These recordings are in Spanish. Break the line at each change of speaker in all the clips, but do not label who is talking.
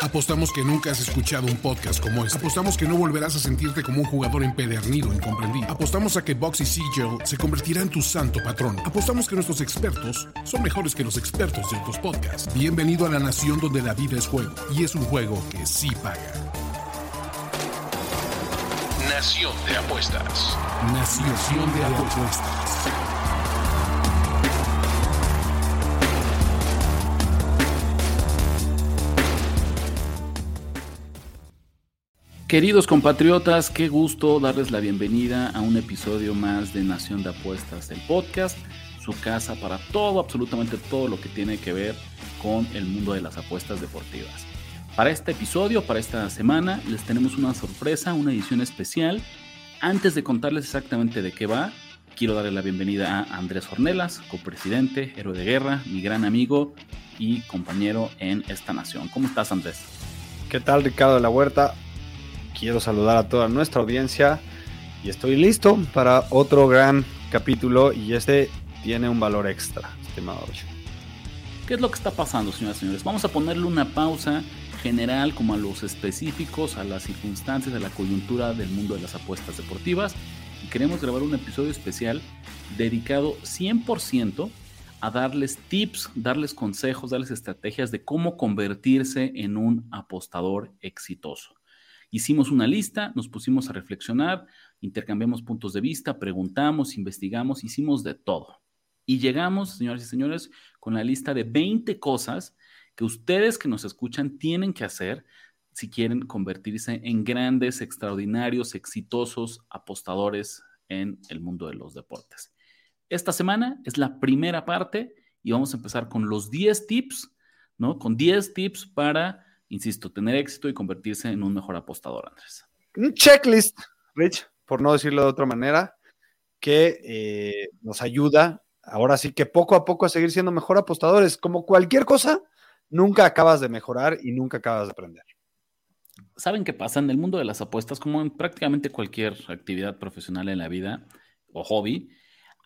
Apostamos que nunca has escuchado un podcast como este. Apostamos que no volverás a sentirte como un jugador empedernido, incomprendido. Apostamos a que Boxy Siegel se convertirá en tu santo patrón. Apostamos que nuestros expertos son mejores que los expertos de otros podcasts. Bienvenido a la nación donde la vida es juego y es un juego que sí paga.
Nación de apuestas.
Nación de apuestas.
Queridos compatriotas, qué gusto darles la bienvenida a un episodio más de Nación de Apuestas, el podcast, su casa para todo, absolutamente todo lo que tiene que ver con el mundo de las apuestas deportivas. Para este episodio, para esta semana, les tenemos una sorpresa, una edición especial. Antes de contarles exactamente de qué va, quiero darle la bienvenida a Andrés Ornelas, copresidente, héroe de guerra, mi gran amigo y compañero en esta nación. ¿Cómo estás, Andrés?
¿Qué tal, Ricardo de la Huerta? Quiero saludar a toda nuestra audiencia y estoy listo para otro gran capítulo y este tiene un valor extra, estimado
¿Qué es lo que está pasando, señoras y señores? Vamos a ponerle una pausa general como a los específicos, a las circunstancias, a la coyuntura del mundo de las apuestas deportivas y queremos grabar un episodio especial dedicado 100% a darles tips, darles consejos, darles estrategias de cómo convertirse en un apostador exitoso. Hicimos una lista, nos pusimos a reflexionar, intercambiamos puntos de vista, preguntamos, investigamos, hicimos de todo. Y llegamos, señoras y señores, con la lista de 20 cosas que ustedes que nos escuchan tienen que hacer si quieren convertirse en grandes, extraordinarios, exitosos apostadores en el mundo de los deportes. Esta semana es la primera parte y vamos a empezar con los 10 tips, ¿no? Con 10 tips para insisto, tener éxito y convertirse en un mejor apostador, Andrés.
Un checklist, Rich, por no decirlo de otra manera, que eh, nos ayuda ahora sí que poco a poco a seguir siendo mejor apostadores. Como cualquier cosa, nunca acabas de mejorar y nunca acabas de aprender.
¿Saben qué pasa? En el mundo de las apuestas, como en prácticamente cualquier actividad profesional en la vida o hobby,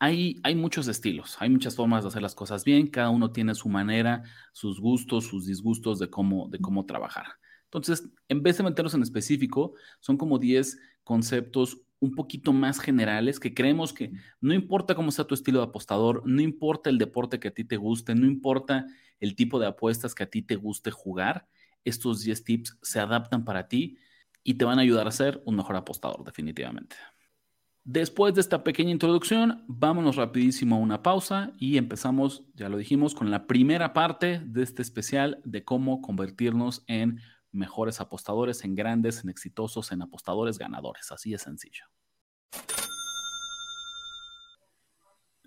hay, muchos estilos, hay muchas formas de hacer las cosas bien, cada uno tiene su manera, sus gustos, sus disgustos de cómo, de cómo trabajar. Entonces, en vez de meternos en específico, son como 10 conceptos un poquito más generales que creemos que no importa cómo sea tu estilo de apostador, no importa el deporte que a ti te guste, no importa el tipo de apuestas que a ti te guste jugar, estos 10 tips se adaptan para ti y te van a ayudar a ser un mejor apostador definitivamente. Después de esta pequeña introducción, vámonos rapidísimo a una pausa y empezamos, ya lo dijimos, con la primera parte de este especial de cómo convertirnos en mejores apostadores, en grandes, en exitosos, en apostadores ganadores. Así de sencillo.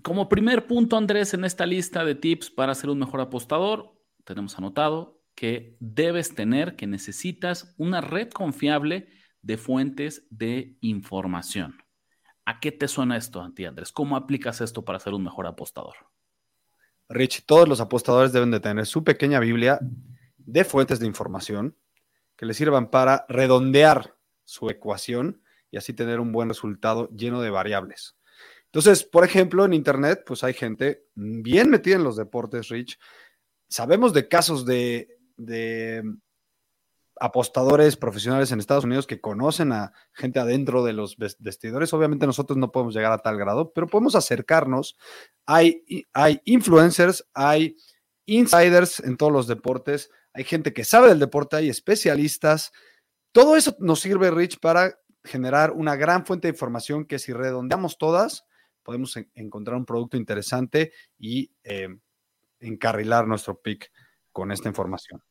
Como primer punto, Andrés, en esta lista de tips para ser un mejor apostador, tenemos anotado que debes tener, que necesitas una red confiable de fuentes de información. ¿A qué te suena esto, Anti Andrés? ¿Cómo aplicas esto para ser un mejor apostador?
Rich, todos los apostadores deben de tener su pequeña Biblia de fuentes de información que les sirvan para redondear su ecuación y así tener un buen resultado lleno de variables. Entonces, por ejemplo, en Internet, pues hay gente bien metida en los deportes, Rich. Sabemos de casos de, de apostadores profesionales en Estados Unidos que conocen a gente adentro de los vestidores. Obviamente nosotros no podemos llegar a tal grado, pero podemos acercarnos. Hay, hay influencers, hay insiders en todos los deportes, hay gente que sabe del deporte, hay especialistas. Todo eso nos sirve, Rich, para generar una gran fuente de información que si redondeamos todas, podemos encontrar un producto interesante y eh, encarrilar nuestro pick con esta información.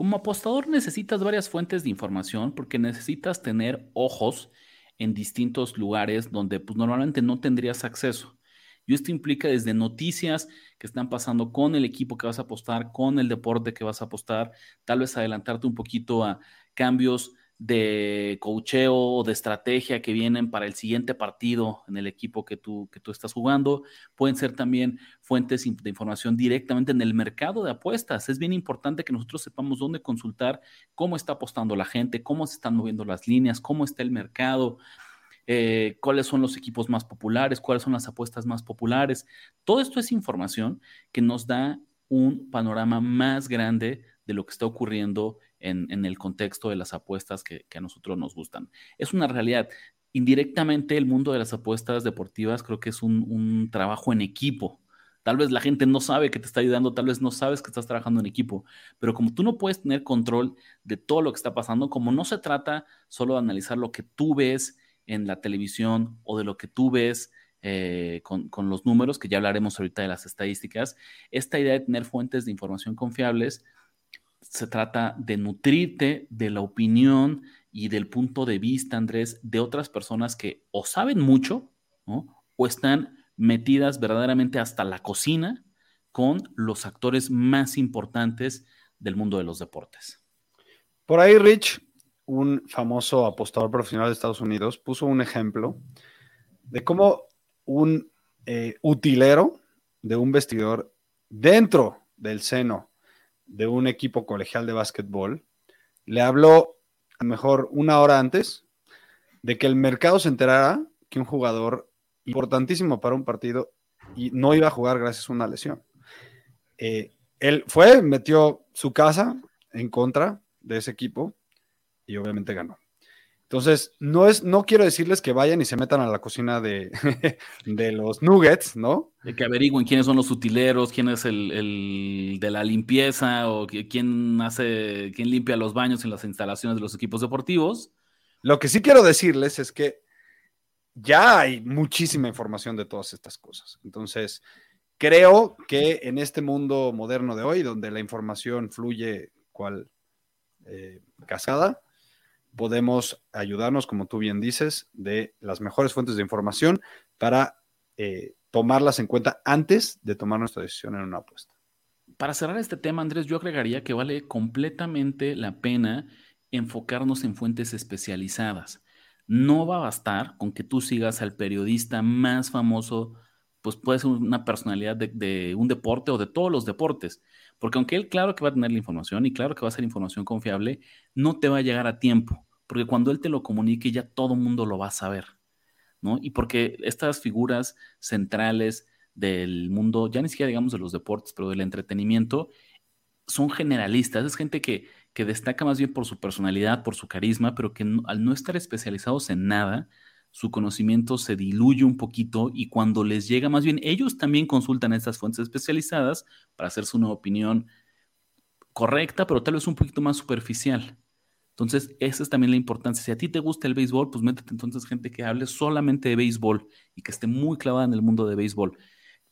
Como apostador necesitas varias fuentes de información porque necesitas tener ojos en distintos lugares donde pues, normalmente no tendrías acceso. Y esto implica desde noticias que están pasando con el equipo que vas a apostar, con el deporte que vas a apostar, tal vez adelantarte un poquito a cambios de cocheo o de estrategia que vienen para el siguiente partido en el equipo que tú, que tú estás jugando. Pueden ser también fuentes de información directamente en el mercado de apuestas. Es bien importante que nosotros sepamos dónde consultar, cómo está apostando la gente, cómo se están moviendo las líneas, cómo está el mercado. Eh, cuáles son los equipos más populares, cuáles son las apuestas más populares. Todo esto es información que nos da un panorama más grande de lo que está ocurriendo en, el contexto de las apuestas que, a nosotros nos gustan. Es una realidad. Indirectamente, el mundo de las apuestas deportivas creo que es un, trabajo en equipo. Tal vez la gente no sabe que te está ayudando, tal vez no sabes que estás trabajando en equipo, pero como tú no puedes tener control de todo lo que está pasando, como no se trata solo de analizar lo que tú ves en la televisión o de lo que tú ves eh, con, con, los números, que ya hablaremos ahorita de las estadísticas, esta idea de tener fuentes de información confiables se trata de nutrirte de la opinión y del punto de vista, Andrés, de otras personas que o saben mucho o están metidas verdaderamente hasta la cocina con los actores más importantes del mundo de los deportes.
Por ahí, Rich, un famoso apostador profesional de Estados Unidos, puso un ejemplo de cómo un eh, utilero de un vestidor dentro del seno de un equipo colegial de básquetbol, le habló a lo mejor una hora antes de que el mercado se enterara que un jugador importantísimo para un partido y no iba a jugar gracias a una lesión. Eh, él fue, metió su casa en contra de ese equipo y obviamente ganó. Entonces, no, es, no quiero decirles que vayan y se metan a la cocina de, de los nuggets, ¿no?
De que averigüen quiénes son los utileros, quién es el, de la limpieza o quién hace, quién limpia los baños en las instalaciones de los equipos deportivos.
Lo que sí quiero decirles es que ya hay muchísima información de todas estas cosas. Entonces, creo que en este mundo moderno de hoy, donde la información fluye cual eh, casada, podemos ayudarnos, como tú bien dices, de las mejores fuentes de información para eh, tomarlas en cuenta antes de tomar nuestra decisión en una apuesta.
Para cerrar este tema, Andrés, yo agregaría que vale completamente la pena enfocarnos en fuentes especializadas. No va a bastar con que tú sigas al periodista más famoso, pues puede ser una personalidad de, de un deporte o de todos los deportes, porque aunque él claro que va a tener la información y claro que va a ser información confiable, no te va a llegar a tiempo, porque cuando él te lo comunique ya todo el mundo lo va a saber, ¿no? Y porque estas figuras centrales del mundo, ya ni siquiera digamos de los deportes, pero del entretenimiento, son generalistas, es gente que, que destaca más bien por su personalidad, por su carisma, pero que al no estar especializados en nada, su conocimiento se diluye un poquito y cuando les llega, más bien ellos también consultan estas fuentes especializadas para hacerse una opinión correcta, pero tal vez un poquito más superficial. Entonces, esa es también la importancia. Si a ti te gusta el béisbol, pues métete entonces gente que hable solamente de béisbol y que esté muy clavada en el mundo de béisbol.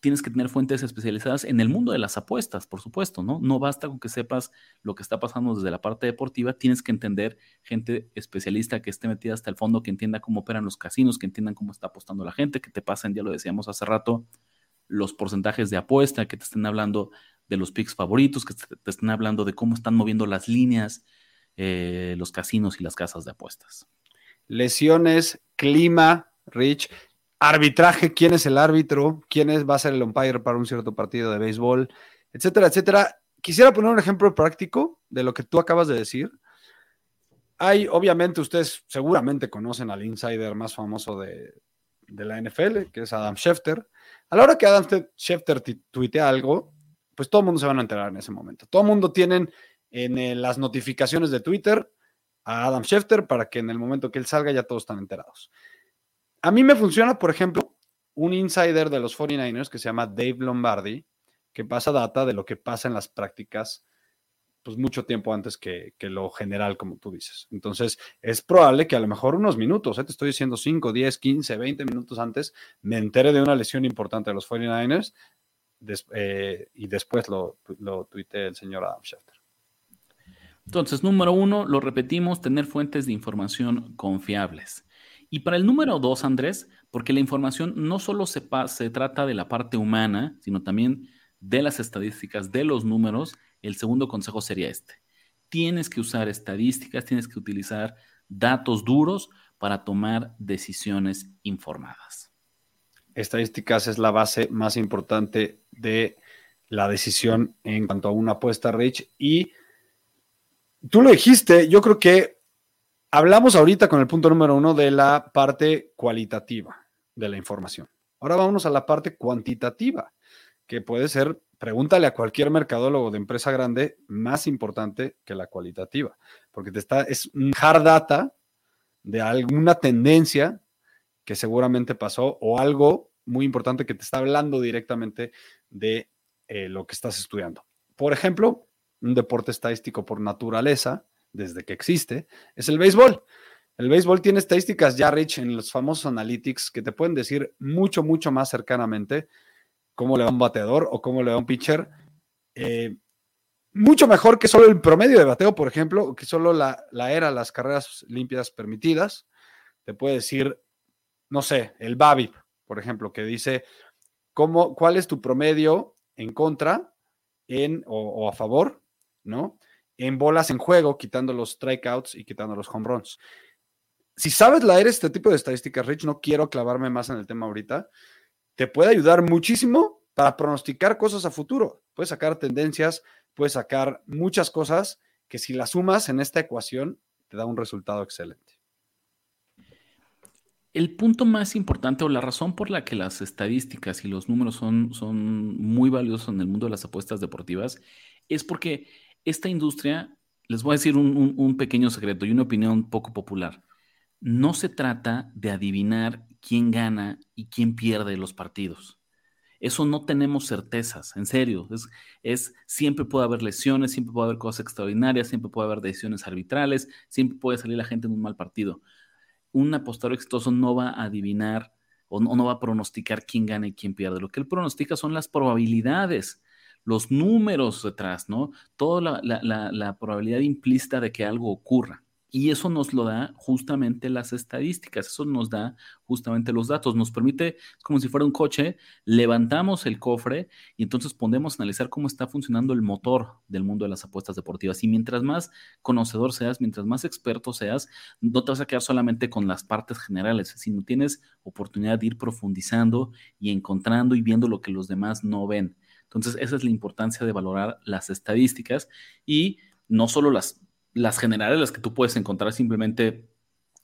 Tienes que tener fuentes especializadas en el mundo de las apuestas, por supuesto, ¿no? No basta con que sepas lo que está pasando desde la parte deportiva, tienes que entender gente especialista que esté metida hasta el fondo, que entienda cómo operan los casinos, que entiendan cómo está apostando la gente, que te pasen, ya lo decíamos hace rato, los porcentajes de apuesta, que te estén hablando de los picks favoritos, que te estén hablando de cómo están moviendo las líneas, eh, los casinos y las casas de apuestas.
Lesiones, clima, Rich, arbitraje, quién es el árbitro, quién es, va a ser el umpire para un cierto partido de béisbol, etcétera, etcétera. Quisiera poner un ejemplo práctico de lo que tú acabas de decir. Hay, obviamente, ustedes seguramente conocen al insider más famoso de, la NFL, que es Adam Schefter. A la hora que Adam Schefter tuitea algo, pues todo el mundo se van a enterar en ese momento. Todo el mundo tienen en eh, las notificaciones de Twitter a Adam Schefter para que en el momento que él salga ya todos están enterados. A mí me funciona, por ejemplo, un insider de los 49ers que se llama Dave Lombardi, que pasa data de lo que pasa en las prácticas pues mucho tiempo antes que, lo general, como tú dices. Entonces, es probable que a lo mejor unos minutos, ¿eh? te estoy diciendo 5, 10, 15, 20 minutos antes, me entere de una lesión importante de los 49ers eh, y después lo, lo tuite el señor Adam Schefter.
Entonces, número uno, lo repetimos, tener fuentes de información confiables. Y para el número dos, Andrés, porque la información no solo se, trata de la parte humana, sino también de las estadísticas, de los números, el segundo consejo sería este. Tienes que usar estadísticas, tienes que utilizar datos duros para tomar decisiones informadas.
Estadísticas es la base más importante de la decisión en cuanto a una apuesta, Rich, y tú lo dijiste, yo creo que hablamos ahorita con el punto número uno de la parte cualitativa de la información. Ahora vamos a la parte cuantitativa, que puede ser pregúntale a cualquier mercadólogo de empresa grande, más importante que la cualitativa, porque te está, es un hard data de alguna tendencia que seguramente pasó o algo muy importante que te está hablando directamente de eh, lo que estás estudiando. Por ejemplo, un deporte estadístico por naturaleza, desde que existe, es el béisbol. El béisbol tiene estadísticas ya, Rich, en los famosos analytics que te pueden decir mucho, mucho más cercanamente cómo le va un bateador o cómo le va un pitcher. Eh, mucho mejor que solo el promedio de bateo, por ejemplo, que solo la, era, las carreras limpias permitidas. Te puede decir, no sé, el BABIP, por ejemplo, que dice cómo, cuál es tu promedio en contra en, o, a favor, ¿no? En bolas en juego, quitando los strikeouts y quitando los home runs. Si sabes leer este tipo de estadísticas, Rich, no quiero clavarme más en el tema ahorita, te puede ayudar muchísimo para pronosticar cosas a futuro. Puedes sacar tendencias, puedes sacar muchas cosas que si las sumas en esta ecuación te da un resultado excelente.
El punto más importante o la razón por la que las estadísticas y los números son, son muy valiosos en el mundo de las apuestas deportivas es porque esta industria, les voy a decir un, pequeño secreto y una opinión poco popular, no se trata de adivinar quién gana y quién pierde los partidos. Eso no tenemos certezas, en serio. Es, siempre puede haber lesiones, siempre puede haber cosas extraordinarias, siempre puede haber decisiones arbitrales, siempre puede salir la gente en un mal partido. Un apostador exitoso no va a adivinar o no, va a pronosticar quién gana y quién pierde. Lo que él pronostica son las probabilidades, los números detrás, ¿no? Toda la probabilidad implícita de que algo ocurra. Y eso nos lo da justamente las estadísticas, eso nos da justamente los datos, nos permite, es como si fuera un coche, levantamos el cofre y entonces podemos analizar cómo está funcionando el motor del mundo de las apuestas deportivas. Y mientras más conocedor seas, mientras más experto seas, no te vas a quedar solamente con las partes generales, sino tienes oportunidad de ir profundizando y encontrando y viendo lo que los demás no ven. Entonces, esa es la importancia de valorar las estadísticas y no solo las las generales, las que tú puedes encontrar simplemente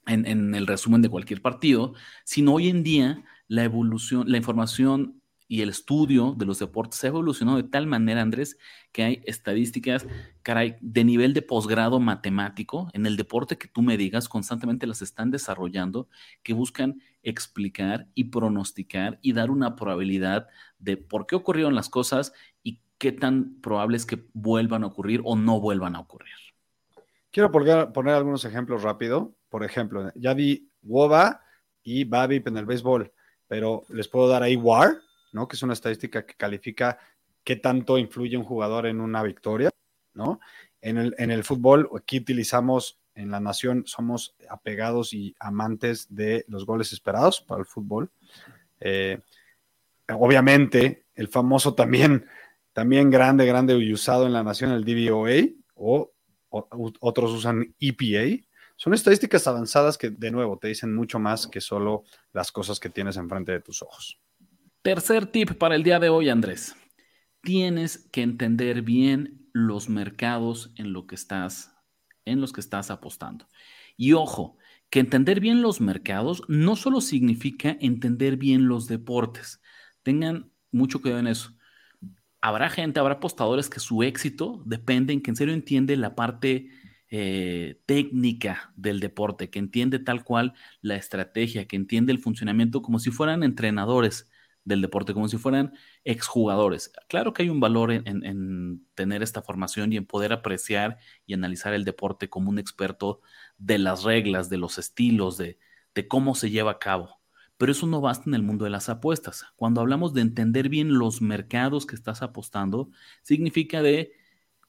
en, el resumen de cualquier partido, sino hoy en día la evolución, la información y el estudio de los deportes ha evolucionado de tal manera, Andrés, que hay estadísticas, caray, de nivel de posgrado matemático en el deporte que tú me digas, constantemente las están desarrollando, que buscan explicar y pronosticar y dar una probabilidad de por qué ocurrieron las cosas y qué tan probable es que vuelvan a ocurrir o no vuelvan a ocurrir.
Quiero poner, algunos ejemplos rápido. Por ejemplo, ya vi WOBA y BABIP en el béisbol, pero les puedo dar ahí WAR, ¿no? Que es una estadística que califica qué tanto influye un jugador en una victoria, ¿no? En el, en el fútbol, aquí utilizamos en la nación, somos apegados y amantes de los goles esperados para el fútbol. Eh, obviamente, el famoso también, también grande, grande y usado en la nación, el DVOA o otros usan EPA. Son estadísticas avanzadas que, de nuevo, te dicen mucho más que solo las cosas que tienes enfrente de tus ojos.
Tercer tip para el día de hoy, Andrés. Tienes que entender bien los mercados en, lo que estás, en los que estás apostando. Y ojo, que entender bien los mercados no solo significa entender bien los deportes. Tengan mucho cuidado en eso habrá gente, habrá apostadores que su éxito depende en que en serio entiende la parte eh, técnica del deporte, que entiende tal cual la estrategia, que entiende el funcionamiento como si fueran entrenadores del deporte, como si fueran exjugadores. Claro que hay un valor en, tener esta formación y en poder apreciar y analizar el deporte como un experto de las reglas, de los estilos, de cómo se lleva a cabo. Pero eso no basta en el mundo de las apuestas. Cuando hablamos de entender bien los mercados que estás apostando, significa de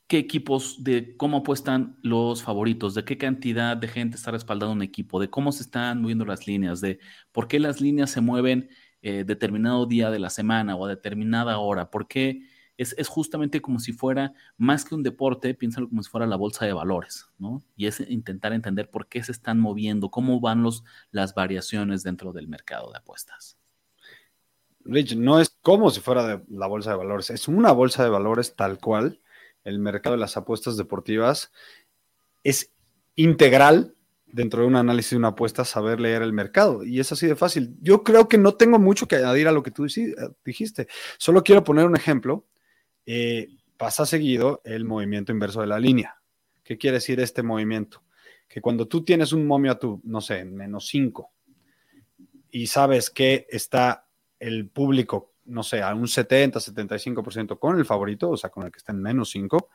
qué equipos, de cómo apuestan los favoritos, de qué cantidad de gente está respaldando un equipo, de cómo se están moviendo las líneas, de por qué las líneas se mueven eh, determinado día de la semana o a determinada hora, por qué es, justamente como si fuera, más que un deporte, piénsalo como si fuera la bolsa de valores, ¿no? Y es intentar entender por qué se están moviendo, cómo van los, las variaciones dentro del mercado de apuestas.
Rich, no es como si fuera de la bolsa de valores, es una bolsa de valores tal cual. El mercado de las apuestas deportivas es integral dentro de un análisis de una apuesta saber leer el mercado. Y es así de fácil. Yo creo que no tengo mucho que añadir a lo que tú dijiste. Solo quiero poner un ejemplo eh, pasa seguido el movimiento inverso de la línea. ¿Qué quiere decir este movimiento? Que cuando tú tienes un momio a tu, no sé, menos 5 y sabes que está el público, no sé, a un 70, 75% con el favorito, o sea, con el que está en menos 5,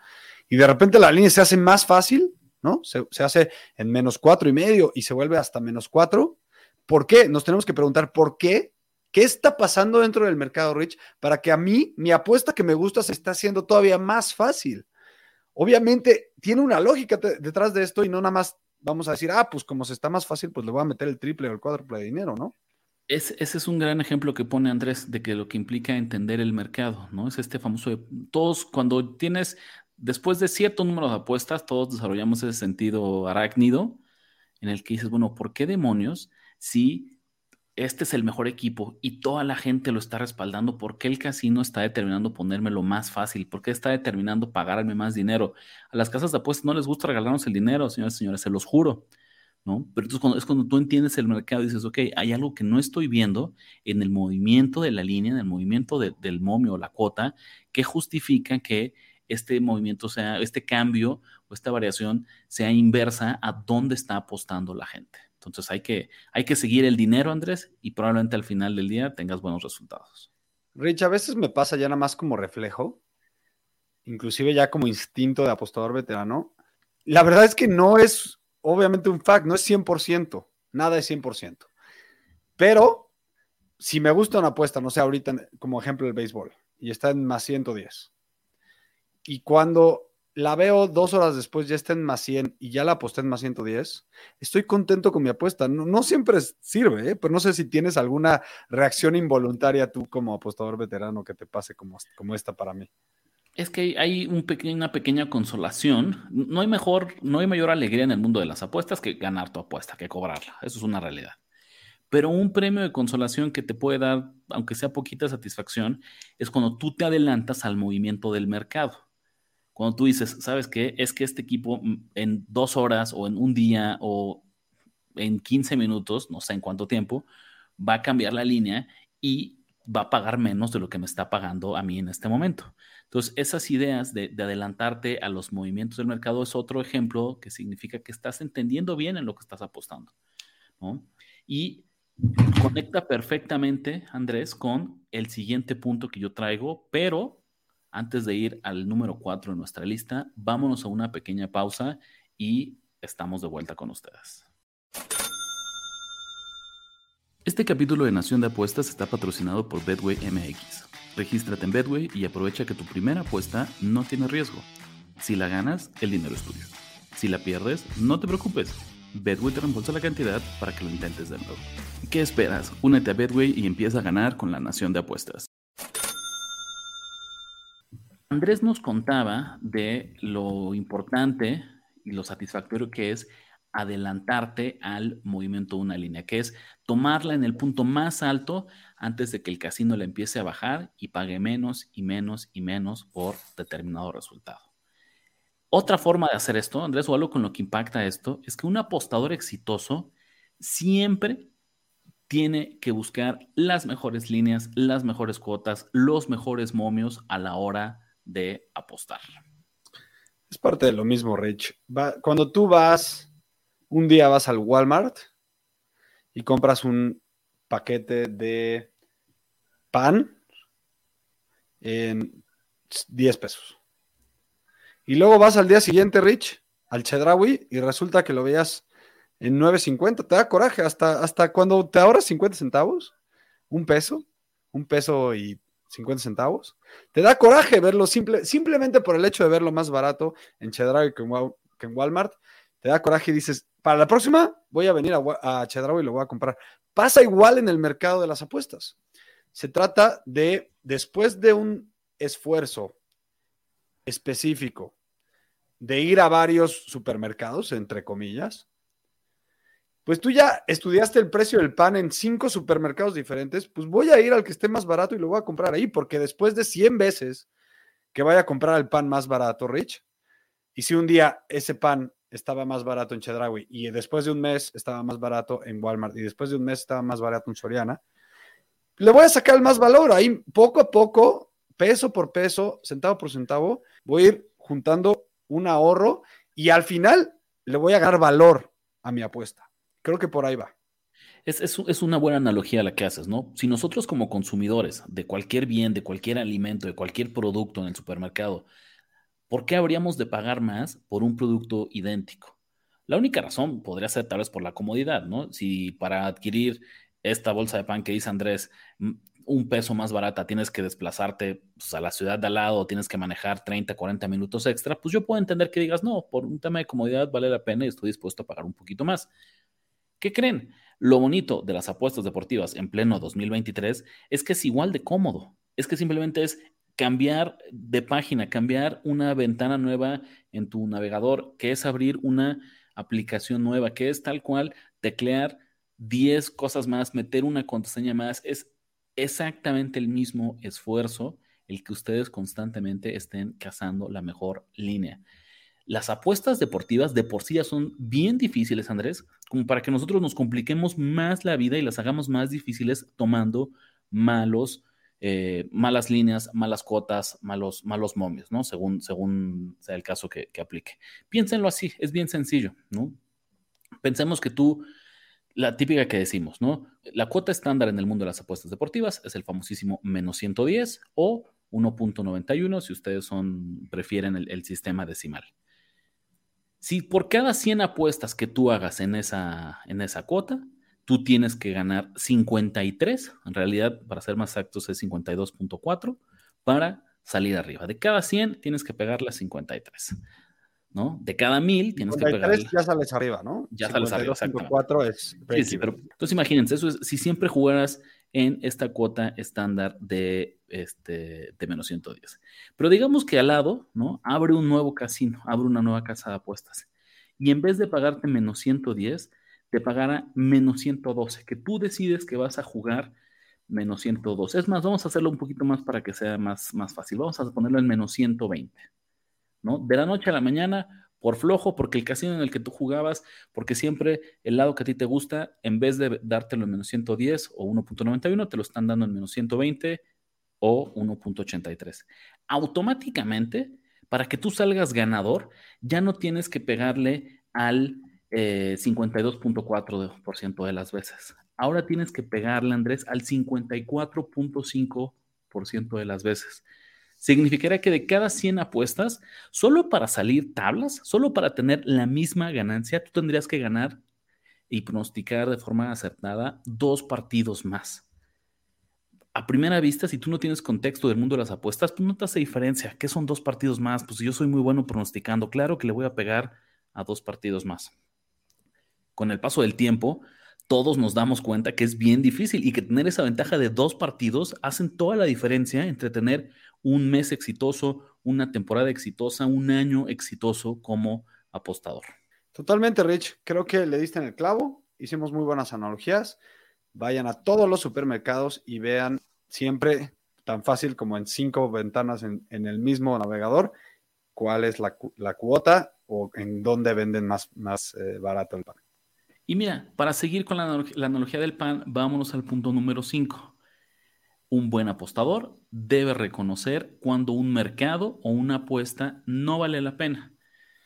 y de repente la línea se hace más fácil, ¿no? Se, se hace en menos cuatro y medio y se vuelve hasta menos 4. ¿Por qué? Nos tenemos que preguntar por qué ¿Qué está pasando dentro del mercado, Rich, para que a mí mi apuesta que me gusta se está haciendo todavía más fácil? Obviamente tiene una lógica detrás de esto y no nada más vamos a decir, ah, pues como se está más fácil, pues le voy a meter el triple o el cuádruple de dinero, ¿no?
ese es un gran ejemplo que pone Andrés de que lo que implica entender el mercado, ¿no? Es este famoso de todos, cuando tienes, después de cierto número de apuestas, todos desarrollamos ese sentido arácnido en el que dices, bueno, ¿por qué demonios si este es el mejor equipo y toda la gente lo está respaldando, ¿por qué el casino está determinando ponérmelo más fácil? ¿Por qué está determinando pagarme más dinero? A las casas de apuestas no les gusta regalarnos el dinero, señores y señores, se los juro. ¿No? Pero entonces es cuando tú entiendes el mercado y dices, ok, hay algo que no estoy viendo en el movimiento de la línea, en el movimiento del momio o la cuota, que justifica que este movimiento sea, este cambio o esta variación sea inversa a dónde está apostando la gente. Entonces hay que, hay que seguir el dinero, Andrés, y probablemente al final del día tengas buenos resultados.
Rich, a veces me pasa ya nada más como reflejo, inclusive ya como instinto de apostador veterano. La verdad es que no es, obviamente, un fact, no es 100%, nada es 100%. Pero si me gusta una apuesta, no sé, ahorita como ejemplo el béisbol, y está en más 110, y cuando la veo dos horas después, ya está en más 100 y ya la aposté en más 110, estoy contento con mi apuesta. No, siempre sirve, ¿eh? pero no sé si tienes alguna reacción involuntaria tú como apostador veterano que te pase como, como esta para mí.
Es que hay un una pequeña consolación. No hay, mejor, no hay mayor alegría en el mundo de las apuestas que ganar tu apuesta, que cobrarla. Eso es una realidad. Pero un premio de consolación que te puede dar, aunque sea poquita satisfacción, es cuando tú te adelantas al movimiento del mercado. Cuando tú dices, ¿sabes qué? Es que este equipo mm, en dos horas o en un día o en 15 minutos, no sé en cuánto tiempo, va a cambiar la línea y va a pagar menos de lo que me está pagando a mí en este momento. Entonces, esas ideas de, adelantarte a los movimientos del mercado es otro ejemplo que significa que estás entendiendo bien en lo que estás apostando. Y conecta perfectamente, Andrés, con el siguiente punto que yo traigo, pero antes de ir al número 4 de nuestra lista, vámonos a una pequeña pausa y estamos de vuelta con ustedes. Este capítulo de Nación de Apuestas está patrocinado por Bedway MX. Regístrate en Bedway y aprovecha que tu primera apuesta no tiene riesgo. Si la ganas, el dinero es tuyo. Si la pierdes, no te preocupes. Bedway te reembolsa la cantidad para que lo intentes de nuevo. ¿Qué esperas? Únete a Bedway y empieza a ganar con la Nación de Apuestas. Andrés nos contaba de lo importante y lo satisfactorio que es adelantarte al movimiento de una línea, que es tomarla en el punto más alto antes de que el casino le empiece a bajar y pague menos y menos y menos por determinado resultado. Otra forma de hacer esto, Andrés, o algo con lo que impacta esto, es que un apostador exitoso siempre tiene que buscar las mejores líneas, las mejores cuotas, los mejores momios a la hora de apostar.
Es parte de lo mismo, Rich. cuando tú vas, un día vas al Walmart y compras un paquete de pan en 10 pesos. Y luego vas al día siguiente, Rich, al Chedrawi y resulta que lo veías en 9.50. Te da coraje hasta, hasta cuando te ahorras 50 centavos, un peso, un peso y 50 centavos. Te da coraje verlo simple, simplemente por el hecho de verlo más barato en Chedraui que en, Walmart. Te da coraje y dices, para la próxima voy a venir a, a y lo voy a comprar. Pasa igual en el mercado de las apuestas. Se trata de, después de un esfuerzo específico de ir a varios supermercados, entre comillas, pues tú ya estudiaste el precio del pan en cinco supermercados diferentes, pues voy a ir al que esté más barato y lo voy a comprar ahí, porque después de 100 veces que vaya a comprar el pan más barato, Rich, y si un día ese pan estaba más barato en Chedraui y después de un mes estaba más barato en Walmart y después de un mes estaba más barato en Soriana, le voy a sacar el más valor. Ahí poco a poco peso por peso, centavo por centavo, voy a ir juntando un ahorro y al final le voy a dar valor a mi apuesta. Creo que por ahí va.
Es, es, una buena analogía la que haces, ¿no? Si nosotros como consumidores de cualquier bien, de cualquier alimento, de cualquier producto en el supermercado, ¿por qué habríamos de pagar más por un producto idéntico? La única razón podría ser tal vez por la comodidad, ¿no? Si para adquirir esta bolsa de pan que dice Andrés, un peso más barata, tienes que desplazarte pues, a la ciudad de al lado, tienes que manejar 30, 40 minutos extra, pues yo puedo entender que digas, no, por un tema de comodidad vale la pena y estoy dispuesto a pagar un poquito más. ¿Qué creen? Lo bonito de las apuestas deportivas en pleno 2023 es que es igual de cómodo. Es que simplemente es cambiar de página, cambiar una ventana nueva en tu navegador, que es abrir una aplicación nueva, que es tal cual teclear 10 cosas más, meter una contraseña más. Es exactamente el mismo esfuerzo el que ustedes constantemente estén cazando la mejor línea. Las apuestas deportivas de por sí ya son bien difíciles, Andrés, como para que nosotros nos compliquemos más la vida y las hagamos más difíciles tomando malos, eh, malas líneas, malas cuotas, malos, malos momios, ¿no? Según, según sea el caso que, que aplique. Piénsenlo así, es bien sencillo, ¿no? Pensemos que tú la típica que decimos, ¿no? La cuota estándar en el mundo de las apuestas deportivas es el famosísimo menos 110 o 1.91 si ustedes son, prefieren el, sistema decimal. Si por cada 100 apuestas que tú hagas en esa, en esa cuota, tú tienes que ganar 53, en realidad, para ser más exactos, es 52.4 para salir arriba. De cada 100 tienes que pegarle 53. ¿no? De cada mil tienes que pegar.
ya sales arriba, ¿no?
Ya sales arriba,
es.
Sí, sí, pero entonces imagínense, eso es, si siempre jugaras en esta cuota estándar de, este, de menos 110. Pero digamos que al lado, ¿no? Abre un nuevo casino, abre una nueva casa de apuestas. Y en vez de pagarte menos 110, te pagará menos 112, que tú decides que vas a jugar menos 112. Es más, vamos a hacerlo un poquito más para que sea más, más fácil. Vamos a ponerlo en menos 120. ¿no? De la noche a la mañana, por flojo, porque el casino en el que tú jugabas, porque siempre el lado que a ti te gusta, en vez de dártelo en menos 110 o 1.91, te lo están dando en menos 120 o 1.83. Automáticamente, para que tú salgas ganador, ya no tienes que pegarle al 52.4% eh, de las veces. Ahora tienes que pegarle, Andrés, al 54.5% de las veces significaría que de cada 100 apuestas, solo para salir tablas, solo para tener la misma ganancia, tú tendrías que ganar y pronosticar de forma acertada dos partidos más. A primera vista, si tú no tienes contexto del mundo de las apuestas, pues no te diferencia. ¿Qué son dos partidos más? Pues yo soy muy bueno pronosticando. Claro que le voy a pegar a dos partidos más. Con el paso del tiempo, todos nos damos cuenta que es bien difícil y que tener esa ventaja de dos partidos hacen toda la diferencia entre tener un mes exitoso, una temporada exitosa, un año exitoso como apostador.
Totalmente, Rich. Creo que le diste en el clavo. Hicimos muy buenas analogías. Vayan a todos los supermercados y vean siempre, tan fácil como en cinco ventanas en, el mismo navegador, cuál es la, cuota o en dónde venden más, más eh, barato el pan.
Y mira, para seguir con la, la analogía del pan, vámonos al punto número 5. Un buen apostador debe reconocer cuando un mercado o una apuesta no vale la pena.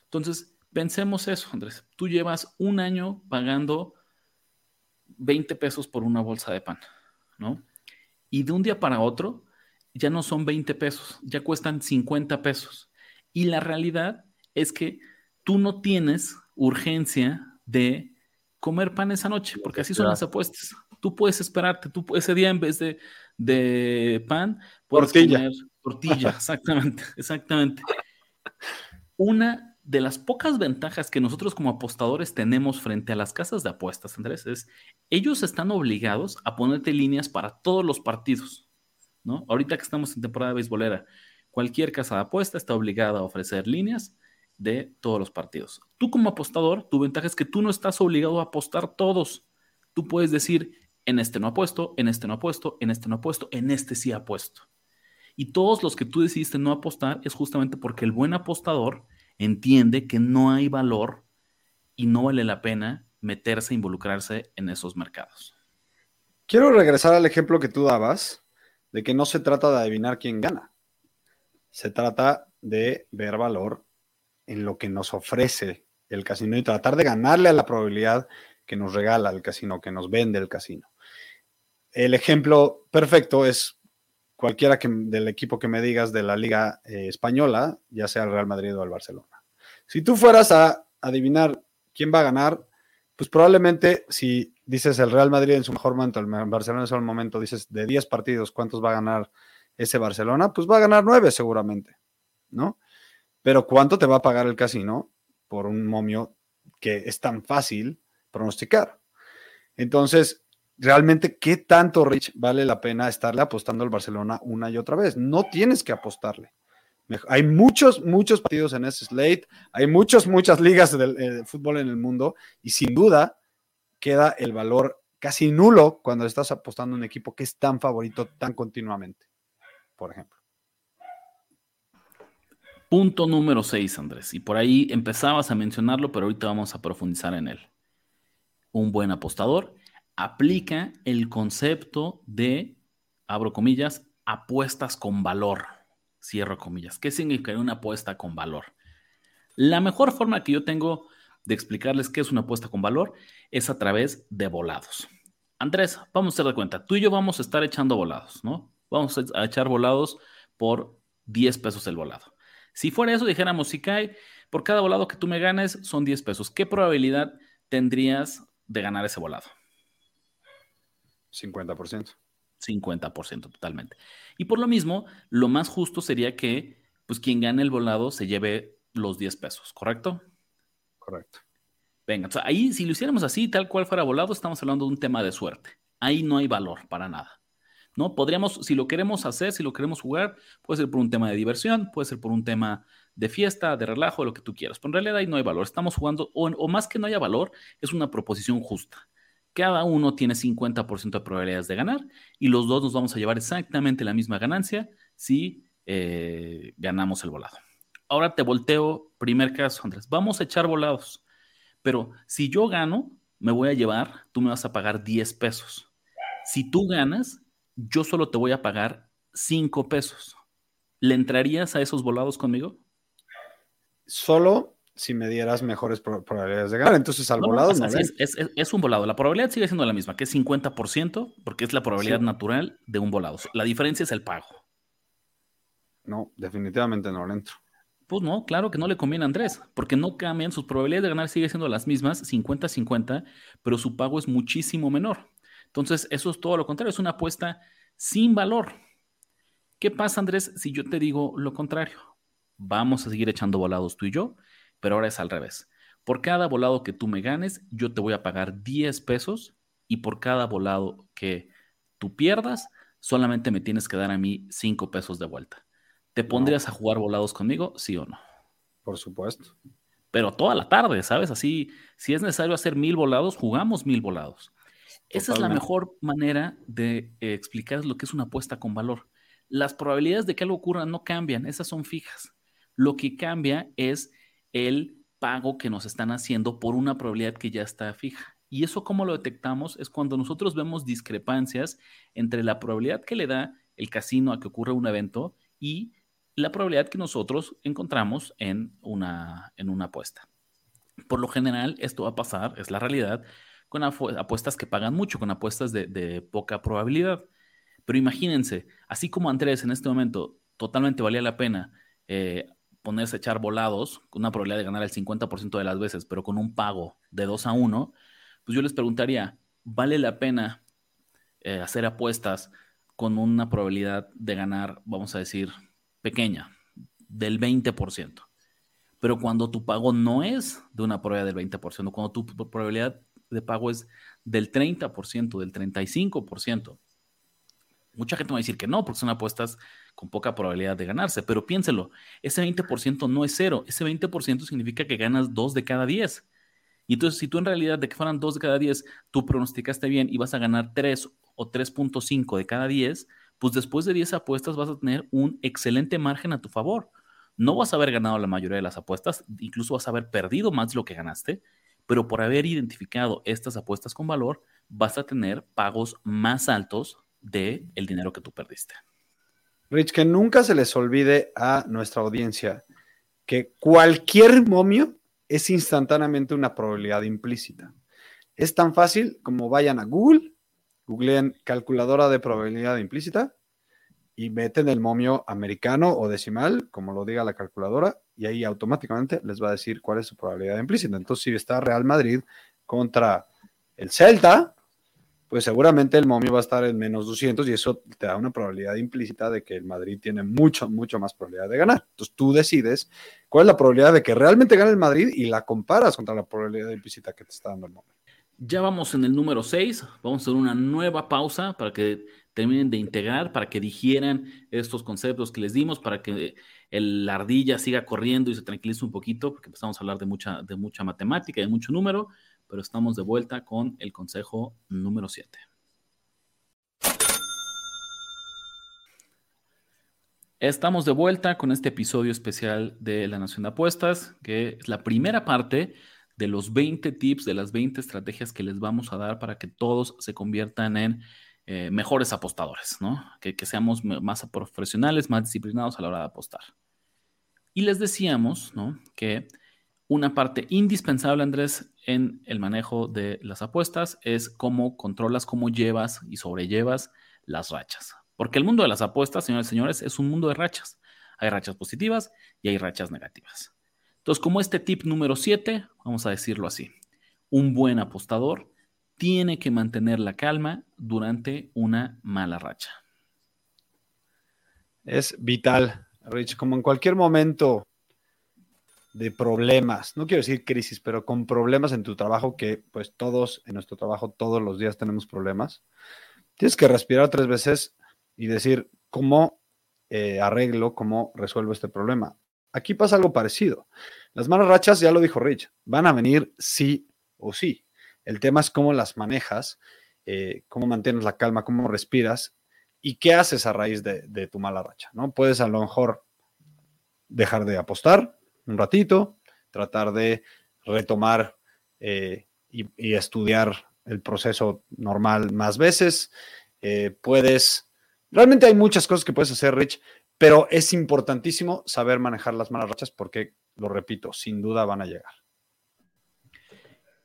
Entonces, pensemos eso, Andrés. Tú llevas un año pagando 20 pesos por una bolsa de pan, ¿no? Y de un día para otro ya no son 20 pesos, ya cuestan 50 pesos. Y la realidad es que tú no tienes urgencia de comer pan esa noche, porque así son las apuestas. Tú puedes esperarte, tú ese día en vez de de pan,
puedes tortilla.
tortilla, exactamente, exactamente. Una de las pocas ventajas que nosotros como apostadores tenemos frente a las casas de apuestas, Andrés, es ellos están obligados a ponerte líneas para todos los partidos, ¿no? Ahorita que estamos en temporada beisbolera, cualquier casa de apuesta está obligada a ofrecer líneas de todos los partidos. Tú como apostador, tu ventaja es que tú no estás obligado a apostar todos. Tú puedes decir, en este no apuesto, en este no apuesto, en este no apuesto, en este sí apuesto. Y todos los que tú decidiste no apostar es justamente porque el buen apostador entiende que no hay valor y no vale la pena meterse, e involucrarse en esos mercados.
Quiero regresar al ejemplo que tú dabas de que no se trata de adivinar quién gana, Se trata de ver valor en lo que nos ofrece el casino y tratar de ganarle a la probabilidad que nos regala el casino, que nos vende el casino. El ejemplo perfecto es cualquiera del equipo que me digas de la liga eh, española, ya sea el Real Madrid o el Barcelona. Si tú fueras a adivinar quién va a ganar, pues probablemente si dices el Real Madrid en su mejor momento, el Barcelona en su momento, dices de 10 partidos, ¿cuántos va a ganar ese Barcelona? Pues va a ganar 9 seguramente, ¿no? Pero ¿cuánto te va a pagar el casino por un momio que es tan fácil pronosticar? Entonces, realmente, ¿qué tanto, Rich, vale la pena estarle apostando al Barcelona una y otra vez? No tienes que apostarle. Hay muchos, muchos partidos en ese slate, hay muchas, muchas ligas eh, de, fútbol en el mundo y sin duda queda el valor casi nulo cuando estás apostando a un equipo que es tan favorito tan continuamente, por ejemplo.
Punto número 6, Andrés. Y por ahí empezabas a mencionarlo, pero ahorita vamos a profundizar en él. Un buen apostador aplica el concepto de, abro comillas, apuestas con valor. Cierro comillas. ¿Qué significa una apuesta con valor? La mejor forma que yo tengo de explicarles qué es una apuesta con valor es a través de volados. Andrés, vamos a hacer de cuenta, tú y yo vamos a estar echando volados, ¿no? Vamos a echar volados por 10 pesos el volado. Si fuera eso, dijéramos, si cae, por cada volado que tú me ganes son 10 pesos. ¿Qué probabilidad tendrías de ganar ese volado?
50%.
50% totalmente. Y por lo mismo, lo más justo sería que pues quien gane el volado se lleve los 10 pesos, ¿correcto?
Correcto.
Venga, ahí si lo hiciéramos así, tal cual fuera volado, estamos hablando de un tema de suerte. Ahí no hay valor para nada. ¿No? Podríamos, si lo queremos hacer, si lo queremos jugar, puede ser por un tema de diversión, puede ser por un tema de fiesta, de relajo, lo que tú quieras. Pero en realidad ahí no hay valor. Estamos jugando, o, o más que no haya valor, es una proposición justa cada uno tiene 50% de probabilidades de ganar y los dos nos vamos a llevar exactamente la misma ganancia si eh, ganamos el volado. Ahora te volteo, primer caso, Andrés. Vamos a echar volados, pero si yo gano, me voy a llevar, tú me vas a pagar 10 pesos. Si tú ganas, yo solo te voy a pagar 5 pesos. ¿Le entrarías a esos volados conmigo?
Solo si me dieras mejores probabilidades de ganar. Entonces, al volado no,
es, un volado. La probabilidad sigue siendo la misma, que es 50%, porque es la probabilidad natural de un volado. La diferencia es el pago.
No, definitivamente no le entro.
Pues no, claro que no le conviene a Andrés, porque no cambian, sus probabilidades de ganar sigue siendo las mismas, 50-50, pero su pago es muchísimo menor. Entonces, eso es todo lo contrario, es una apuesta sin valor. ¿Qué pasa, Andrés, si yo te digo lo contrario? Vamos a seguir echando volados tú y yo, pero ahora es al revés. Por cada volado que tú me ganes, yo te voy a pagar 10 pesos y por cada volado que tú pierdas, solamente me tienes que dar a mí 5 pesos de vuelta. ¿Te pondrías a jugar volados conmigo, sí o no?
Por supuesto.
Pero toda la tarde, ¿sabes? Así, si es necesario hacer mil volados, jugamos mil volados. Esa es la mejor manera de eh, explicar lo que es una apuesta con valor. Las probabilidades de que algo ocurra no cambian, esas son fijas. Lo que cambia es el pago que nos están haciendo por una probabilidad que ya está fija. Y eso cómo lo detectamos es cuando nosotros vemos discrepancias entre la probabilidad que le da el casino a que ocurra un evento y la probabilidad que nosotros encontramos en una, en una apuesta. Por lo general, esto va a pasar, es la realidad, con apuestas que pagan mucho, con apuestas de, poca probabilidad. Pero imagínense, así como Andrés en este momento totalmente valía la pena eh, ponerse a echar volados, con una probabilidad de ganar el 50% de las veces, pero con un pago de 2 a 1, pues yo les preguntaría, ¿vale la pena eh, hacer apuestas con una probabilidad de ganar, vamos a decir, pequeña, del 20%? Pero cuando tu pago no es de una probabilidad del 20%, cuando tu probabilidad de pago es del 30%, del 35%, mucha gente va a decir que no, porque son apuestas con poca probabilidad de ganarse, pero piénselo, ese 20% no es cero, ese 20% significa que ganas 2 de cada 10. Y entonces, si tú en realidad de que fueran 2 de cada 10, tú pronosticaste bien y vas a ganar 3 o 3.5 de cada 10, pues después de 10 apuestas vas a tener un excelente margen a tu favor. No vas a haber ganado la mayoría de las apuestas, incluso vas a haber perdido más de lo que ganaste, pero por haber identificado estas apuestas con valor, vas a tener pagos más altos del el dinero que tú perdiste.
Rich, que nunca se les olvide a nuestra audiencia que cualquier momio es instantáneamente una probabilidad implícita. Es tan fácil como vayan a Google, googleen calculadora de probabilidad implícita y meten el momio americano o decimal, como lo diga la calculadora, y ahí automáticamente les va a decir cuál es su probabilidad implícita. Entonces, si está Real Madrid contra el Celta, pues seguramente el momio va a estar en menos 200 y eso te da una probabilidad implícita de que el Madrid tiene mucho, mucho más probabilidad de ganar. Entonces tú decides cuál es la probabilidad de que realmente gane el Madrid y la comparas contra la probabilidad implícita que te está dando el momio.
Ya vamos en el número 6, vamos a hacer una nueva pausa para que terminen de integrar, para que digieran estos conceptos que les dimos, para que el, la ardilla siga corriendo y se tranquilice un poquito, porque empezamos a hablar de mucha, de mucha matemática y de mucho número pero estamos de vuelta con el consejo número 7. Estamos de vuelta con este episodio especial de La Nación de Apuestas, que es la primera parte de los 20 tips, de las 20 estrategias que les vamos a dar para que todos se conviertan en eh, mejores apostadores, ¿no? Que, que, seamos más profesionales, más disciplinados a la hora de apostar. Y les decíamos, ¿no? Que una parte indispensable, Andrés, en el manejo de las apuestas es cómo controlas, cómo llevas y sobrellevas las rachas. Porque el mundo de las apuestas, señores y señores, es un mundo de rachas. Hay rachas positivas y hay rachas negativas. Entonces, como este tip número 7, vamos a decirlo así, un buen apostador tiene que mantener la calma durante una mala racha.
Es vital, Rich, como en cualquier momento de problemas, no quiero decir crisis, pero con problemas en tu trabajo, que pues todos en nuestro trabajo todos los días tenemos problemas, tienes que respirar tres veces y decir cómo eh, arreglo, cómo resuelvo este problema. Aquí pasa algo parecido. Las malas rachas, ya lo dijo Rich, van a venir sí o sí. El tema es cómo las manejas, eh, cómo mantienes la calma, cómo respiras y qué haces a raíz de, de tu mala racha. ¿no? Puedes a lo mejor dejar de apostar, un ratito, tratar de retomar eh, y, estudiar el proceso normal más veces. Eh, puedes, realmente hay muchas cosas que puedes hacer, Rich, pero es importantísimo saber manejar las malas rachas porque, lo repito, sin duda van a llegar.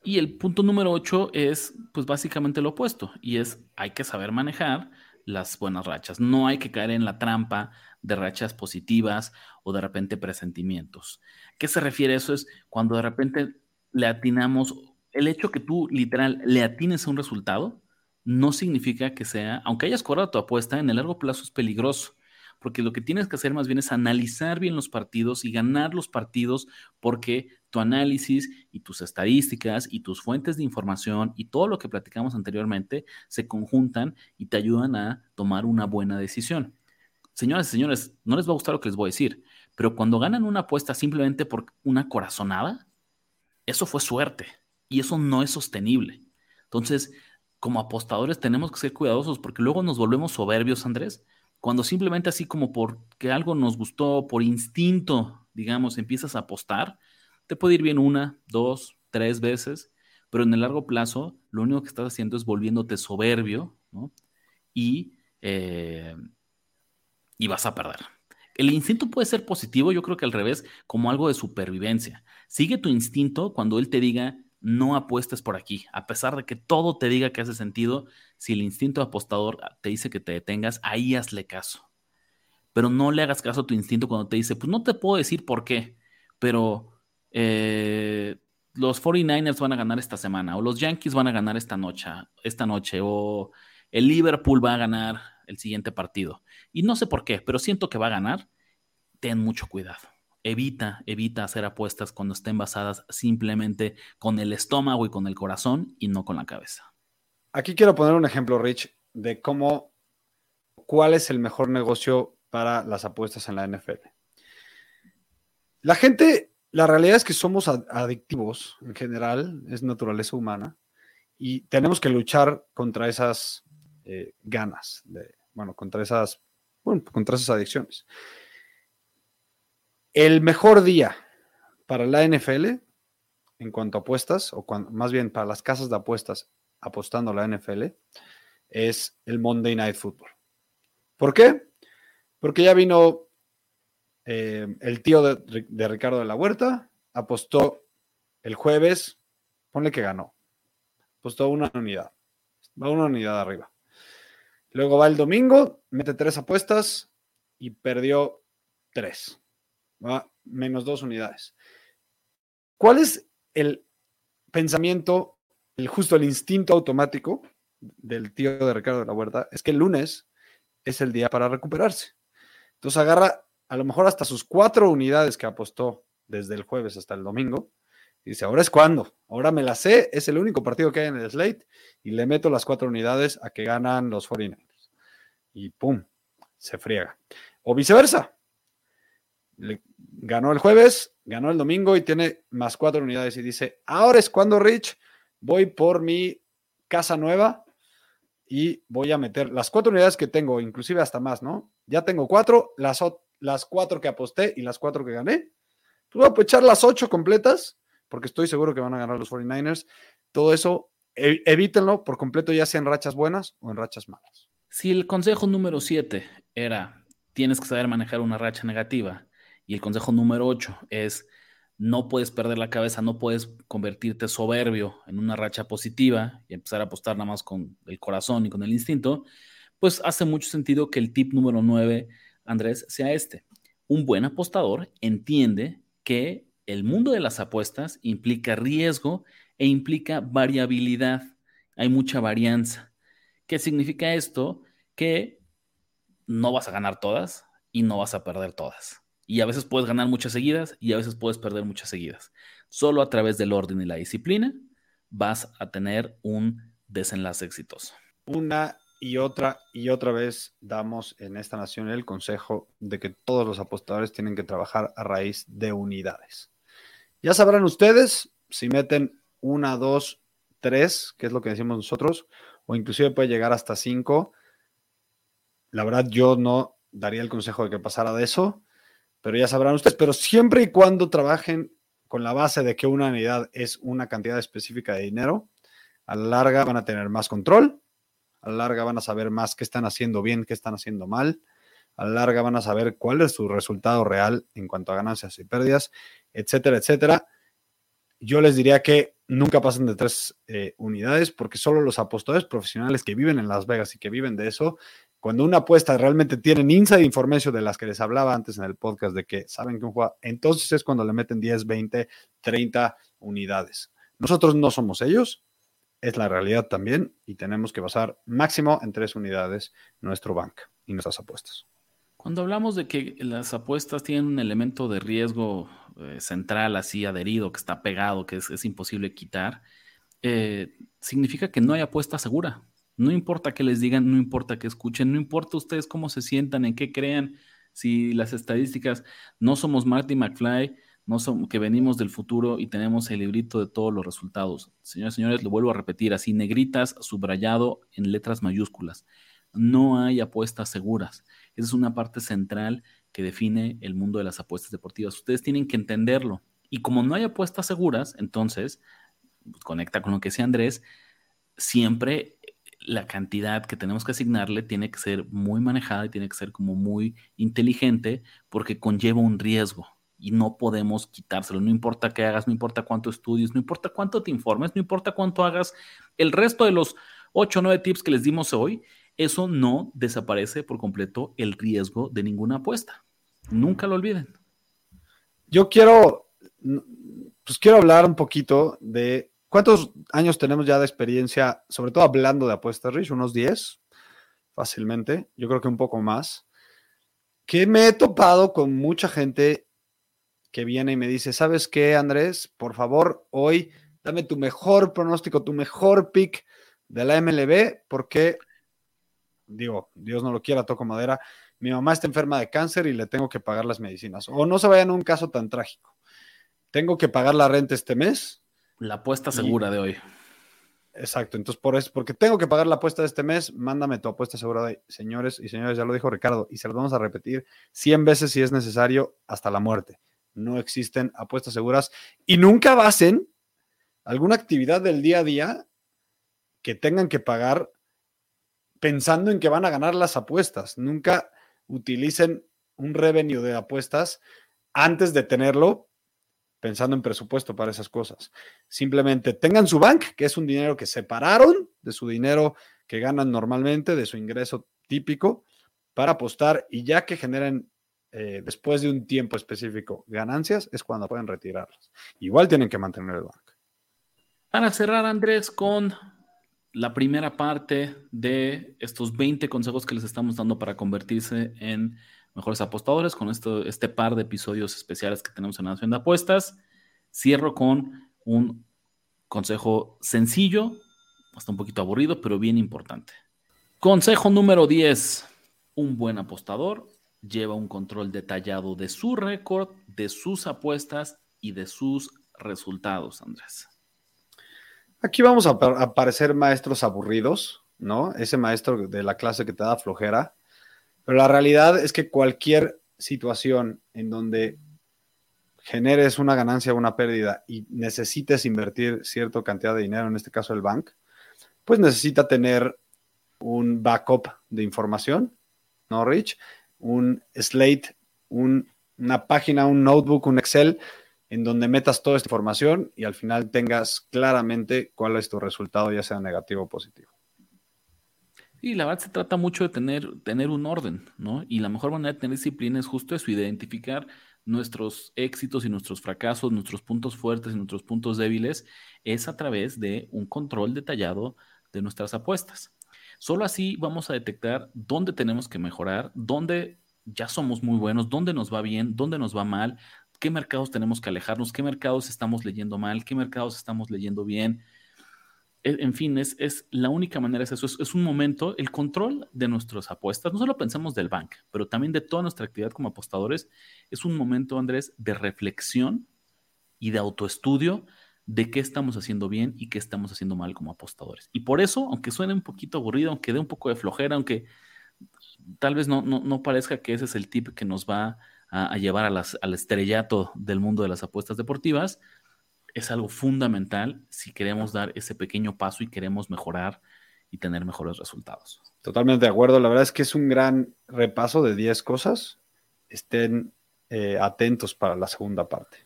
Y el punto número 8 es, pues básicamente lo opuesto, y es, hay que saber manejar las buenas rachas. No hay que caer en la trampa de rachas positivas o de repente presentimientos. ¿Qué se refiere a eso? Es cuando de repente le atinamos, el hecho que tú literal le atines a un resultado, no significa que sea, aunque hayas cobrado tu apuesta, en el largo plazo es peligroso porque lo que tienes que hacer más bien es analizar bien los partidos y ganar los partidos porque tu análisis y tus estadísticas y tus fuentes de información y todo lo que platicamos anteriormente se conjuntan y te ayudan a tomar una buena decisión. Señoras y señores, no les va a gustar lo que les voy a decir, pero cuando ganan una apuesta simplemente por una corazonada, eso fue suerte y eso no es sostenible. Entonces, como apostadores tenemos que ser cuidadosos porque luego nos volvemos soberbios, Andrés, cuando simplemente así como porque algo nos gustó, por instinto, digamos, empiezas a apostar, te puede ir bien una, dos, tres veces, pero en el largo plazo lo único que estás haciendo es volviéndote soberbio, ¿no? Y eh, y vas a perder. El instinto puede ser positivo, yo creo que al revés, como algo de supervivencia. Sigue tu instinto cuando él te diga, no apuestes por aquí, a pesar de que todo te diga que hace sentido, si el instinto apostador te dice que te detengas, ahí hazle caso. Pero no le hagas caso a tu instinto cuando te dice, pues no te puedo decir por qué, pero eh, los 49ers van a ganar esta semana, o los Yankees van a ganar esta noche, esta noche, o el Liverpool va a ganar el siguiente partido. Y no sé por qué, pero siento que va a ganar. Ten mucho cuidado. Evita, evita hacer apuestas cuando estén basadas simplemente con el estómago y con el corazón y no con la cabeza.
Aquí quiero poner un ejemplo, Rich, de cómo, cuál es el mejor negocio para las apuestas en la NFL. La gente, la realidad es que somos adictivos en general, es naturaleza humana, y tenemos que luchar contra esas eh, ganas de, bueno, contra esas, bueno, contra esas adicciones. El mejor día para la NFL en cuanto a apuestas, o más bien para las casas de apuestas apostando a la NFL, es el Monday Night Football. ¿Por qué? Porque ya vino eh, el tío de, de Ricardo de la Huerta, apostó el jueves, ponle que ganó, apostó una unidad, va una unidad arriba. Luego va el domingo, mete tres apuestas y perdió tres, va menos dos unidades. ¿Cuál es el pensamiento, el justo el instinto automático del tío de Ricardo de la Huerta? Es que el lunes es el día para recuperarse. Entonces agarra a lo mejor hasta sus cuatro unidades que apostó desde el jueves hasta el domingo. Dice, ahora es cuando, ahora me la sé, es el único partido que hay en el slate y le meto las cuatro unidades a que ganan los 49ers. Y pum, se friega. O viceversa. Ganó el jueves, ganó el domingo y tiene más cuatro unidades y dice, ahora es cuando, Rich, voy por mi casa nueva y voy a meter las cuatro unidades que tengo, inclusive hasta más, ¿no? Ya tengo cuatro, las, las cuatro que aposté y las cuatro que gané. Pues voy echar las ocho completas, porque estoy seguro que van a ganar los 49ers. Todo eso, evítenlo por completo, ya sea en rachas buenas o en rachas malas.
Si el consejo número siete era, tienes que saber manejar una racha negativa, y el consejo número ocho es, no puedes perder la cabeza, no puedes convertirte soberbio en una racha positiva y empezar a apostar nada más con el corazón y con el instinto, pues hace mucho sentido que el tip número nueve Andrés, sea este. Un buen apostador entiende que el mundo de las apuestas implica riesgo e implica variabilidad. Hay mucha varianza. ¿Qué significa esto? Que no vas a ganar todas y no vas a perder todas. Y a veces puedes ganar muchas seguidas y a veces puedes perder muchas seguidas. Solo a través del orden y la disciplina vas a tener un desenlace exitoso.
Una y otra y otra vez damos en esta nación el consejo de que todos los apostadores tienen que trabajar a raíz de unidades. Ya sabrán ustedes si meten una, dos, tres, que es lo que decimos nosotros, o inclusive puede llegar hasta cinco. La verdad, yo no daría el consejo de que pasara de eso, pero ya sabrán ustedes. Pero siempre y cuando trabajen con la base de que una unidad es una cantidad específica de dinero, a la larga van a tener más control a la larga van a saber más qué están haciendo bien, qué están haciendo mal, a la larga van a saber cuál es su resultado real en cuanto a ganancias y pérdidas, etcétera, etcétera. Yo les diría que nunca pasen de tres eh, unidades porque solo los apostadores profesionales que viven en Las Vegas y que viven de eso, cuando una apuesta realmente tienen inside información de las que les hablaba antes en el podcast de que saben que un juego, entonces es cuando le meten 10, 20, 30 unidades. Nosotros no somos ellos, es la realidad también y tenemos que basar máximo en tres unidades nuestro bank y nuestras apuestas.
Cuando hablamos de que las apuestas tienen un elemento de riesgo eh, central así adherido, que está pegado, que es, imposible quitar, eh, significa que no hay apuesta segura. No importa que les digan, no importa que escuchen, no importa ustedes cómo se sientan, en qué crean, si las estadísticas no somos Marty McFly, no son, que venimos del futuro y tenemos el librito de todos los resultados. Señores, señores, lo vuelvo a repetir, así negritas, subrayado en letras mayúsculas. No hay apuestas seguras. Esa es una parte central que define el mundo de las apuestas deportivas. Ustedes tienen que entenderlo. Y como no hay apuestas seguras, entonces, pues, conecta con lo que decía Andrés, siempre la cantidad que tenemos que asignarle tiene que ser muy manejada y tiene que ser como muy inteligente porque conlleva un riesgo y no podemos quitárselo. No importa qué hagas, no importa cuánto estudies, no importa cuánto te informes, no importa cuánto hagas. El resto de los 8 o 9 tips que les dimos hoy, eso no desaparece por completo el riesgo de ninguna apuesta. Nunca lo olviden.
Yo quiero, pues quiero hablar un poquito de cuántos años tenemos ya de experiencia, sobre todo hablando de apuestas, Rich, unos 10 fácilmente, yo creo que un poco más, que me he topado con mucha gente que viene y me dice, ¿sabes qué, Andrés? Por favor, hoy dame tu mejor pronóstico, tu mejor pick de la MLB, porque, digo, Dios no lo quiera, toco madera, mi mamá está enferma de cáncer y le tengo que pagar las medicinas. O no se vaya en un caso tan trágico. Tengo que pagar la renta este mes.
La apuesta segura de hoy.
Exacto, entonces por eso, porque tengo que pagar la apuesta de este mes, mándame tu apuesta segura de señores y señores, ya lo dijo Ricardo, y se lo vamos a repetir 100 veces si es necesario hasta la muerte no existen apuestas seguras y nunca basen alguna actividad del día a día que tengan que pagar pensando en que van a ganar las apuestas. Nunca utilicen un revenue de apuestas antes de tenerlo pensando en presupuesto para esas cosas. Simplemente tengan su bank, que es un dinero que separaron de su dinero que ganan normalmente, de su ingreso típico, para apostar y ya que generen eh, después de un tiempo específico ganancias, es cuando pueden retirarlas. Igual tienen que mantener el bank.
Para cerrar, Andrés, con la primera parte de estos 20 consejos que les estamos dando para convertirse en mejores apostadores con este par de episodios especiales que tenemos en Nación de Apuestas. Cierro con un consejo sencillo, hasta un poquito aburrido, pero bien importante. Consejo número 10. Un buen apostador lleva un control detallado de su récord, de sus apuestas y de sus resultados, Andrés.
Aquí vamos a, a parecer maestros aburridos, ¿no? Ese maestro de la clase que te da flojera, pero la realidad es que cualquier situación en donde generes una ganancia o una pérdida y necesites invertir cierta cantidad de dinero, en este caso el bank, pues necesita tener un backup de información, ¿no, Rich? Un slate, una página, un notebook, un Excel, en donde metas toda esta información y al final tengas claramente cuál es tu resultado, ya sea negativo o positivo.
Y la verdad se trata mucho de tener, tener un orden, ¿no? Y la mejor manera de tener disciplina es justo eso, identificar nuestros éxitos y nuestros fracasos, nuestros puntos fuertes y nuestros puntos débiles, es a través de un control detallado de nuestras apuestas. Solo así vamos a detectar dónde tenemos que mejorar, dónde ya somos muy buenos, dónde nos va bien, dónde nos va mal, qué mercados tenemos que alejarnos, qué mercados estamos leyendo mal, qué mercados estamos leyendo bien, en fin, es, es, la única manera es eso, es, un momento, el control de nuestras apuestas, no solo pensamos del bank, pero también de toda nuestra actividad como apostadores, es un momento, Andrés, de reflexión y de autoestudio de qué estamos haciendo bien y qué estamos haciendo mal como apostadores. Y por eso, aunque suene un poquito aburrido, aunque dé un poco de flojera, aunque tal vez no, no, parezca que ese es el tip que nos va a, llevar a las, al estrellato del mundo de las apuestas deportivas, es algo fundamental si queremos dar ese pequeño paso y queremos mejorar y tener mejores resultados.
Totalmente de acuerdo. La verdad es que es un gran repaso de 10 cosas. Estén eh, atentos para la segunda parte.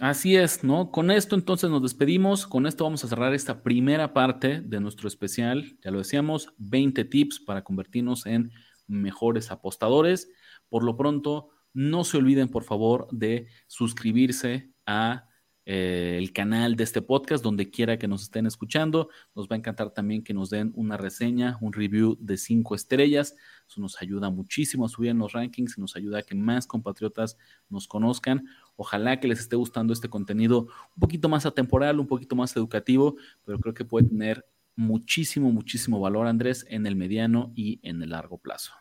Así es, ¿no? Con esto entonces nos despedimos. Con esto vamos a cerrar esta primera parte de nuestro especial. Ya lo decíamos, 20 tips para convertirnos en mejores apostadores. Por lo pronto, no se olviden, por favor, de suscribirse a eh, el canal de este podcast, donde quiera que nos estén escuchando. Nos va a encantar también que nos den una reseña, un review de cinco estrellas. Eso nos ayuda muchísimo a subir en los rankings y nos ayuda a que más compatriotas nos conozcan. Ojalá que les esté gustando este contenido un poquito más atemporal, un poquito más educativo, pero creo que puede tener muchísimo, muchísimo valor, Andrés, en el mediano y en el largo plazo.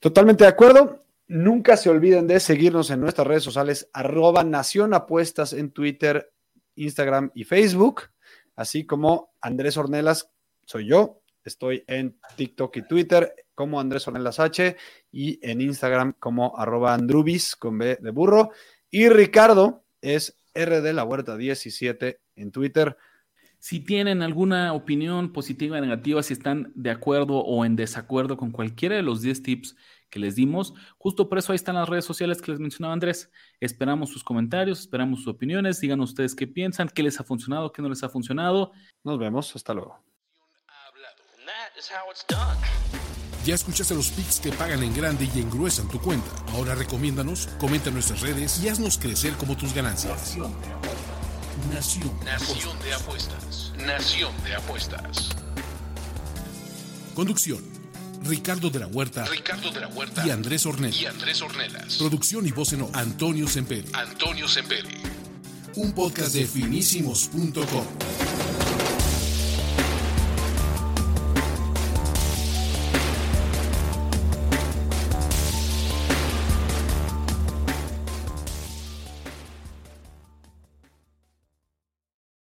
Totalmente de acuerdo. Nunca se olviden de seguirnos en nuestras redes sociales, arroba Nación Apuestas en Twitter, Instagram y Facebook, así como Andrés Ornelas, soy yo, estoy en TikTok y Twitter como Andrés Ornelas H y en Instagram como arroba Andrubis con B de burro. Y Ricardo es R de la Huerta 17 en Twitter.
Si tienen alguna opinión positiva o negativa, si están de acuerdo o en desacuerdo con cualquiera de los 10 tips que les dimos. Justo por eso ahí están las redes sociales que les mencionaba Andrés. Esperamos sus comentarios, esperamos sus opiniones. Digan ustedes qué piensan, qué les ha funcionado, qué no les ha funcionado.
Nos vemos, hasta luego.
Ya escuchaste los pics que pagan en grande y engruesan tu cuenta. Ahora recomiéndanos, comenta en nuestras redes y haznos crecer como tus ganancias.
Nación. Nación de apuestas. Nación de apuestas.
Conducción. Ricardo de la Huerta,
Ricardo de la Huerta
y Andrés Ornelas.
Y Andrés Ornelas.
Producción y voz en Antonio Semperi.
Antonio Semperi.
Un podcast de finísimos.com.